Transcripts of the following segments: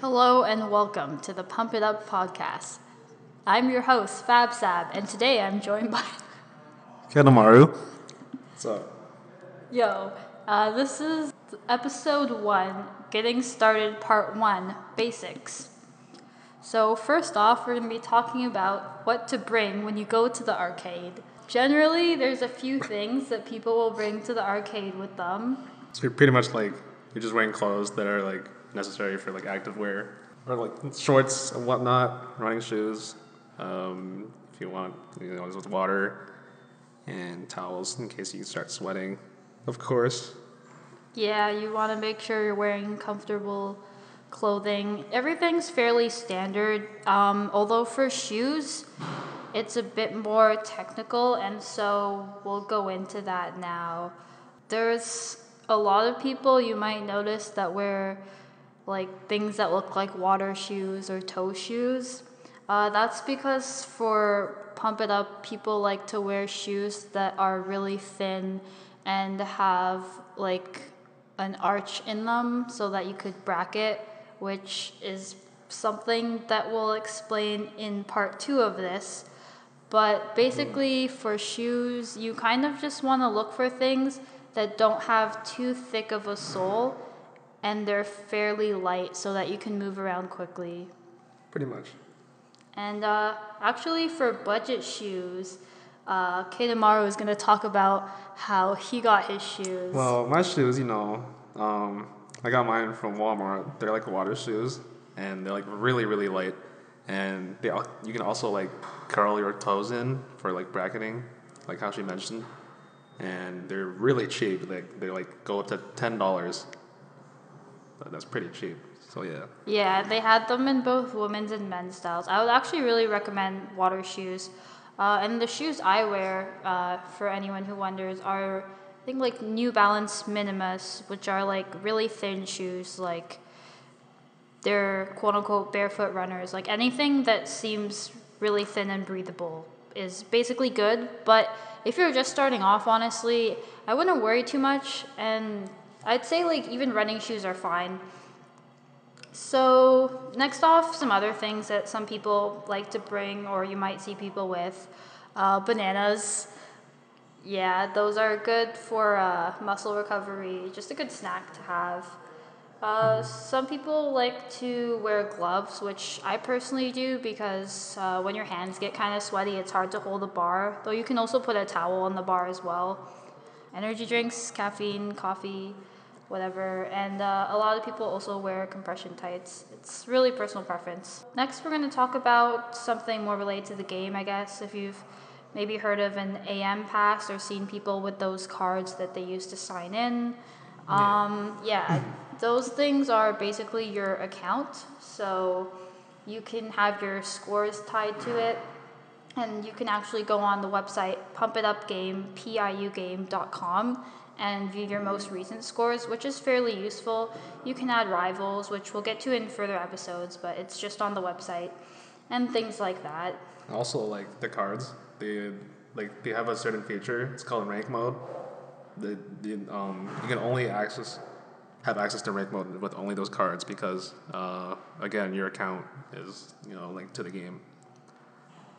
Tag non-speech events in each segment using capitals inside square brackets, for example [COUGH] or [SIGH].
Hello and welcome to the Pump It Up podcast. I'm your host, Fab Sab, and today I'm joined by. [LAUGHS] Kanemaru. What's up? Yo, uh, this is episode one, getting started, part one, basics. So, first off, we're going to be talking about what to bring when you go to the arcade. Generally, there's a few things that people will bring to the arcade with them. So you're pretty much like you're just wearing clothes that are like necessary for like active wear, or like shorts and whatnot, running shoes. Um, if you want, you know, with water and towels in case you start sweating, of course. Yeah, you want to make sure you're wearing comfortable clothing. Everything's fairly standard, um, although for shoes, it's a bit more technical, and so we'll go into that now. There's a lot of people you might notice that wear like things that look like water shoes or toe shoes. Uh, that's because for Pump It Up, people like to wear shoes that are really thin and have like an arch in them so that you could bracket, which is something that we'll explain in part two of this. But basically, for shoes, you kind of just want to look for things that don't have too thick of a sole and they're fairly light so that you can move around quickly. Pretty much. And uh, actually, for budget shoes, uh, is going to talk about how he got his shoes. Well, my shoes, you know, um, I got mine from Walmart. They're like water shoes, and they're like really, really light. And they you can also like curl your toes in for like bracketing, like how she mentioned. And they're really cheap. Like they like go up to ten dollars. That's pretty cheap. So yeah. Yeah, they had them in both women's and men's styles. I would actually really recommend water shoes. Uh, and the shoes I wear, uh, for anyone who wonders, are I think like New Balance Minimus, which are like really thin shoes, like they're quote unquote barefoot runners. Like anything that seems really thin and breathable is basically good. But if you're just starting off, honestly, I wouldn't worry too much. And I'd say like even running shoes are fine. So, next off, some other things that some people like to bring, or you might see people with uh, bananas. Yeah, those are good for uh, muscle recovery, just a good snack to have. Uh, some people like to wear gloves, which I personally do because uh, when your hands get kind of sweaty, it's hard to hold a bar. Though you can also put a towel on the bar as well. Energy drinks, caffeine, coffee, whatever. And uh, a lot of people also wear compression tights. It's really personal preference. Next, we're going to talk about something more related to the game, I guess. If you've maybe heard of an AM pass or seen people with those cards that they use to sign in. Um, yeah, [CLEARS THROAT] those things are basically your account. So you can have your scores tied to it. And you can actually go on the website Pump It Up pumpitupgame, piugame.com, and view your most recent scores, which is fairly useful. You can add rivals, which we'll get to in further episodes, but it's just on the website, and things like that. Also, like the cards, they like they have a certain feature. It's called rank mode. The, the um you can only access have access to rank mode with only those cards because uh again your account is you know linked to the game.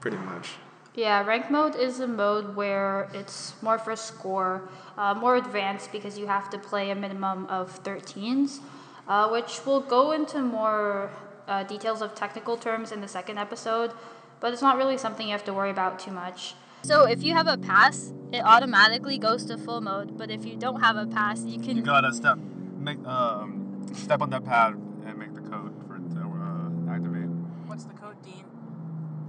Pretty much. Yeah, rank mode is a mode where it's more for score, uh, more advanced because you have to play a minimum of 13s, uh, which we'll go into more uh, details of technical terms in the second episode, but it's not really something you have to worry about too much. So if you have a pass, it automatically goes to full mode, but if you don't have a pass, you can. You gotta step make um step on that pad and make the code for it to uh, activate. What's the code, Dean?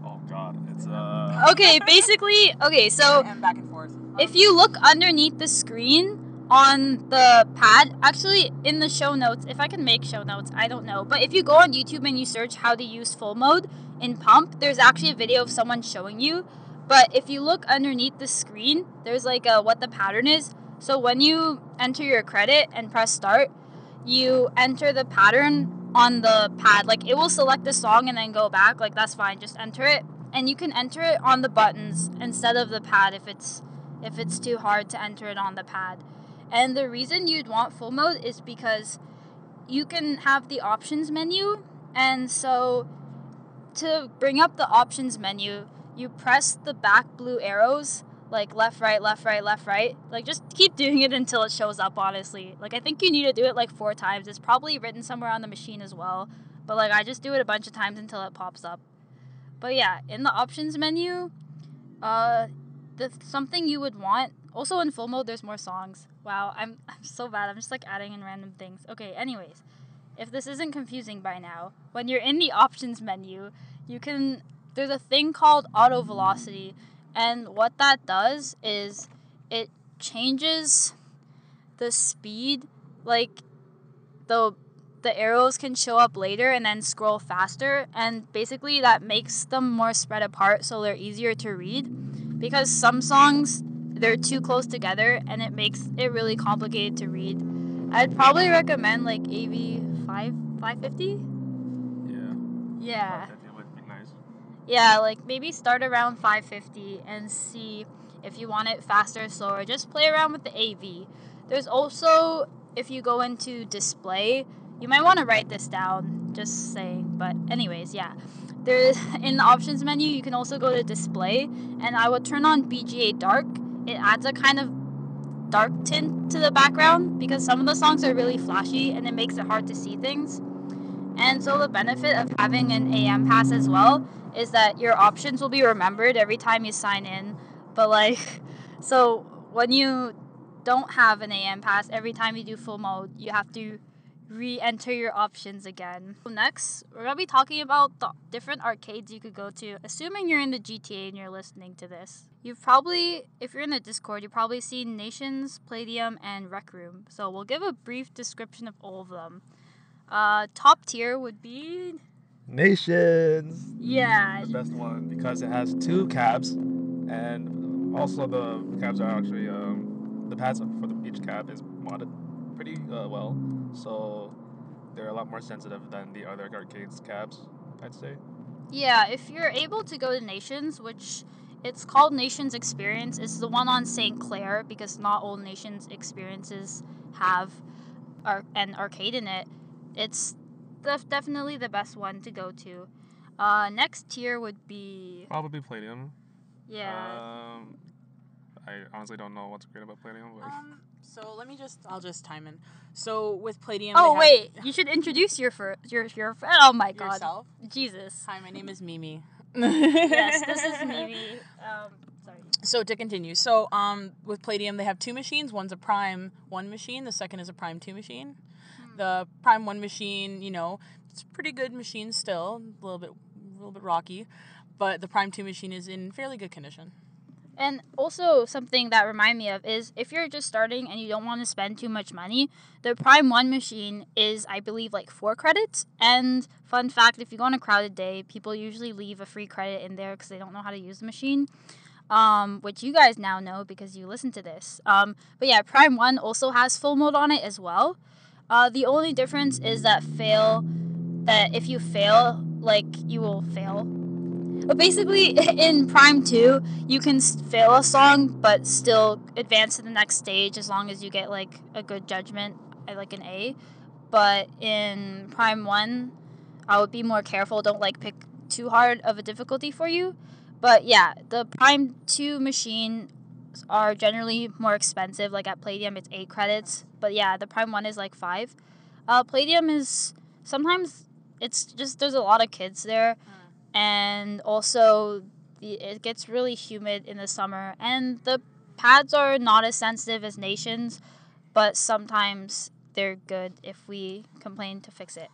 Oh god, it's uh Okay, basically, okay, so [LAUGHS] and back and forth. if you look underneath the screen on the pad, actually in the show notes, if I can make show notes, I don't know. But if you go on YouTube and you search how to use full mode in Pump, there's actually a video of someone showing you. But if you look underneath the screen, there's like a what the pattern is. So when you enter your credit and press start, you enter the pattern on the pad. Like it will select the song and then go back. Like that's fine. Just enter it. And you can enter it on the buttons instead of the pad if it's if it's too hard to enter it on the pad. And the reason you'd want full mode is because you can have the options menu And so to bring up the options menu, you press the back blue arrows like left, right, left, right, left, right. Like just keep doing it until it shows up, honestly. Like I think you need to do it like four times. It's probably written somewhere on the machine as well. But like I just do it a bunch of times until it pops up. But yeah, in the options menu, uh the something you would want also in full mode there's more songs. Wow, I'm [LAUGHS] I'm so bad. I'm just like adding in random things. Okay, anyways. If this isn't confusing by now, when you're in the options menu, you can there's a thing called auto velocity and what that does is it changes the speed like the the arrows can show up later and then scroll faster and basically that makes them more spread apart so they're easier to read because some songs they're too close together and it makes it really complicated to read i'd probably recommend like av 5 550 Yeah. yeah That would be nice. yeah, like maybe start around 550 and see if you want it faster or slower. Just play around with the AV. There's also, if you go into display, you might want to write this down, just saying. But, anyways, yeah. There's [LAUGHS] in the options menu, you can also go to display, and I would turn on BGA dark. It adds a kind of dark tint to the background because some of the songs are really flashy and it makes it hard to see things. And so the benefit of having an AM pass as well is that your options will be remembered every time you sign in. But like [LAUGHS] so when you don't have an AM pass, every time you do full mode, you have to re-enter your options again. Next, we're gonna be talking about the different arcades you could go to, assuming you're in the GTA and you're listening to this. You've probably, if you're in the Discord, you've probably seen Nations, Palladium, and Rec Room. So we'll give a brief description of all of them. Uh, top tier would be Nations. yeah, The best one because it has two cabs, and also the cabs are actually um, the pads for the each cab is modded pretty uh, well, so they're a lot more sensitive than the other arcades cabs. I'd say. Yeah, if you're able to go to Nations, which it's called Nations Experience, it's the one on St. Clair because not all Nations experiences have ar- an arcade in it. It's def- definitely the best one to go to. Uh, next tier would be Probably Palladium. yeah. Um, I honestly don't know what's great about Palladium, but Um, so let me just, I'll just time in. So with Palladium. oh they have wait, you should introduce your fir- your your oh my god, yourself. Jesus. Hi, my name is Mimi. [LAUGHS] yes, this is Mimi. [LAUGHS] Um, sorry. So to continue, so um, with Palladium, they have two machines. One's a Prime One machine. The second is a Prime Two machine. The Prime One machine, you know, it's a pretty good machine still, a little bit, a little bit rocky, but the Prime Two machine is in fairly good condition. And also something that remind me of is if you're just starting and you don't want to spend too much money, the Prime One machine is I believe like four credits. And fun fact, if you go on a crowded day, people usually leave a free credit in there because they don't know how to use the machine. Um, which you guys now know because you listen to this. Um, but yeah, Prime One also has full mode on it as well. Uh, the only difference is that fail, that if you fail, like you will fail but basically, [LAUGHS] in Prime 2, you can fail a song but still advance to the next stage as long as you get like a good judgment, uh, like an A. But in Prime 1, I would be more careful. Don't like pick too hard of a difficulty for you. But yeah, the Prime 2 machine are generally more expensive. Like at Palladium, it's 8 credits. But yeah, the Prime 1 is like 5. Uh, Palladium is sometimes it's just there's a lot of kids there and also the, it gets really humid in the summer. And the pads are not as sensitive as nations but sometimes they're good if we complain to fix it.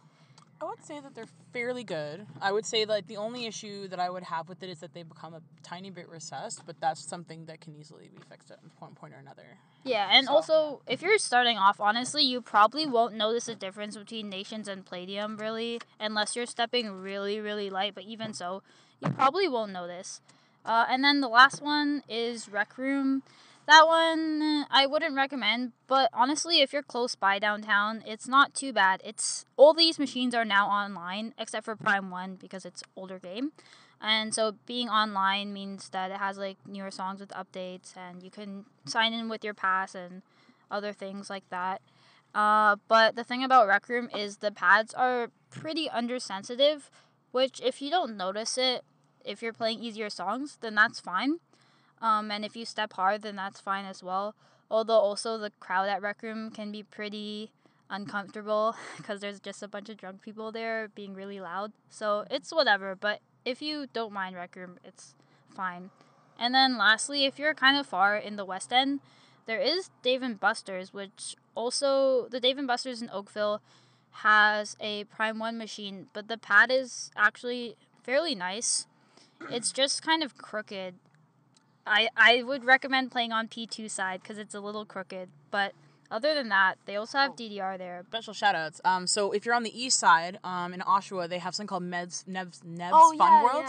I would say that they're fairly good. I would say like the only issue that I would have with it is that they become a tiny bit recessed, but that's something that can easily be fixed at one point or another. yeah and So- also if you're starting off honestly you probably won't notice a difference between nations and palladium really unless you're stepping really really light but even so you probably won't notice uh, and then the last one is rec room That one I wouldn't recommend, but honestly, if you're close by downtown, it's not too bad. It's all these machines are now online except for Prime 1 because it's older game. And so being online means that it has like newer songs with updates and you can sign in with your pass and other things like that. Uh, but the thing about Rec Room is the pads are pretty undersensitive, which if you don't notice it, if you're playing easier songs, then that's fine. Um, and if you step hard, then that's fine as well. Although also the crowd at Rec Room can be pretty uncomfortable [LAUGHS] because there's just a bunch of drunk people there being really loud. So it's whatever. But if you don't mind Rec Room, it's fine. And then lastly, if you're kind of far in the West End, there is Dave and Buster's, which also the Dave and Buster's in Oakville has a Prime One machine, but the pad is actually fairly nice. It's just kind of crooked. I I would recommend playing on P2 side because it's a little crooked, but other than that, they also have DDR there. Special shout outs. Um, so if you're on the east side, um, in Oshawa, they have something called Meds, Nevs, Nevs Oh, Fun World.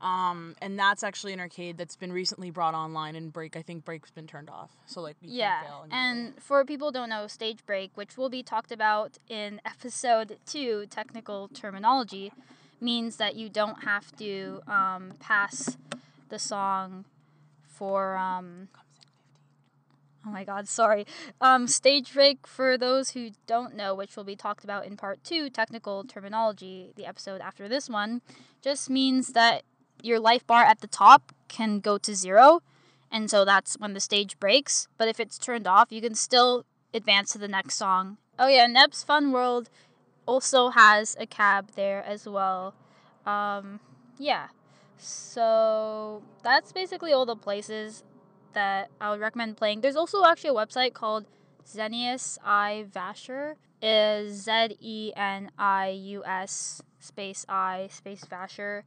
Um, and that's actually an arcade that's been recently brought online and break. I think break's been turned off. So like Yeah, can't fail anymore. and for people who don't know, stage break, which will be talked about in [LAUGHS] episode two, technical terminology, means that you don't have to um, pass the song for. Um, oh my God, sorry. Um, stage break, for those who don't know, which will be talked about in part two, technical terminology, the episode after this one, just means that your life bar at the top can go to zero and so that's when the stage breaks. But if it's turned off, you can still advance to the next song. Oh yeah, Neb's Fun World also has a cab there as well. Um, yeah, so that's basically all the places that I would recommend playing. There's also actually a website called Zenius I Vanisher. Is Z E N I U S space I space Vanisher.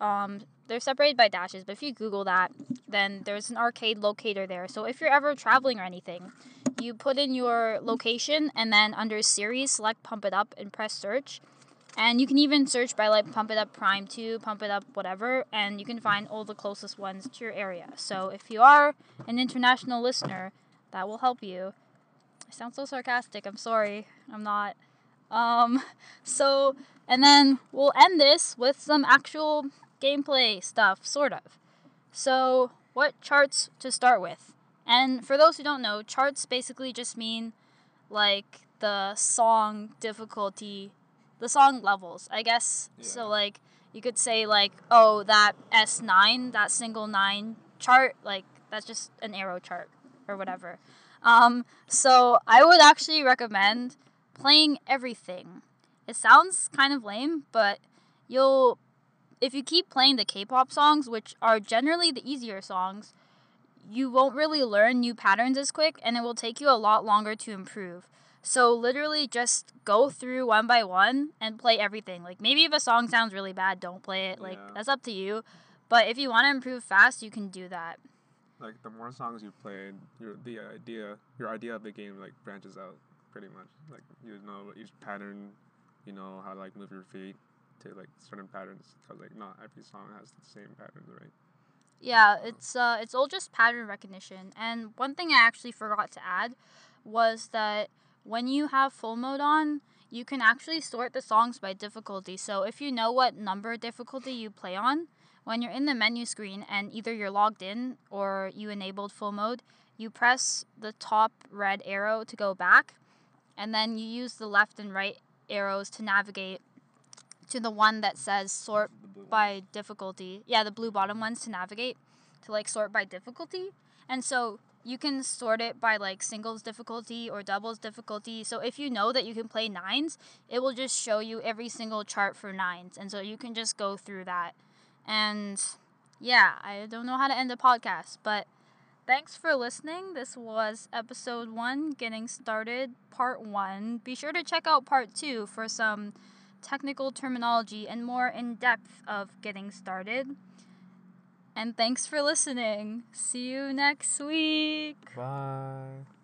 Um, they're separated by dashes, but if you Google that, then there's an arcade locator there. So if you're ever traveling or anything, you put in your location and then under series, select Pump It Up and press search. And you can even search by like Pump It Up Prime 2, Pump It Up whatever, and you can find all the closest ones to your area. So if you are an international listener, that will help you. I sound so sarcastic. I'm sorry. I'm not. Um, [LAUGHS] so, and then we'll end this with some actual gameplay stuff, sort of. So, what charts to start with? And for those who don't know, charts basically just mean like the song difficulty, the song levels, I guess. Yeah. So, like, you could say, like, oh, that S9, that single 9 chart, like, that's just an arrow chart or whatever. Um, so, I would actually recommend playing everything. It sounds kind of lame, but you'll if you keep playing the K-pop songs, which are generally the easier songs, you won't really learn new patterns as quick and it will take you a lot longer to improve. So literally just go through one by one and play everything. Like maybe if a song sounds really bad, don't play it. Like Yeah. that's up to you. But if you want to improve fast, you can do that. Like the more songs you played, your the idea, your idea of the game like branches out pretty much. Like you know each pattern, you know how to like move your feet to like certain patterns. Cause like not every song has the same patterns, right? Yeah, it's uh it's all just pattern recognition. And one thing I actually forgot to add was that when you have full mode on, you can actually sort the songs by difficulty. So if you know what number difficulty you play on, when you're in the menu screen and either you're logged in or you enabled full mode, you press the top red arrow to go back, and then you use the left and right arrows to navigate to the one that says sort The blue one. by difficulty. Yeah, the blue bottom ones to navigate to like sort by difficulty. And so you can sort it by like singles difficulty or doubles difficulty. So if you know that you can play nines, it will just show you every single chart for nines. And so you can just go through that. And yeah, I don't know how to end a podcast, but thanks for listening. This was episode one, getting started, part one. Be sure to check out part two for some technical terminology and more in depth of getting started. And thanks for listening. See you next week. Bye.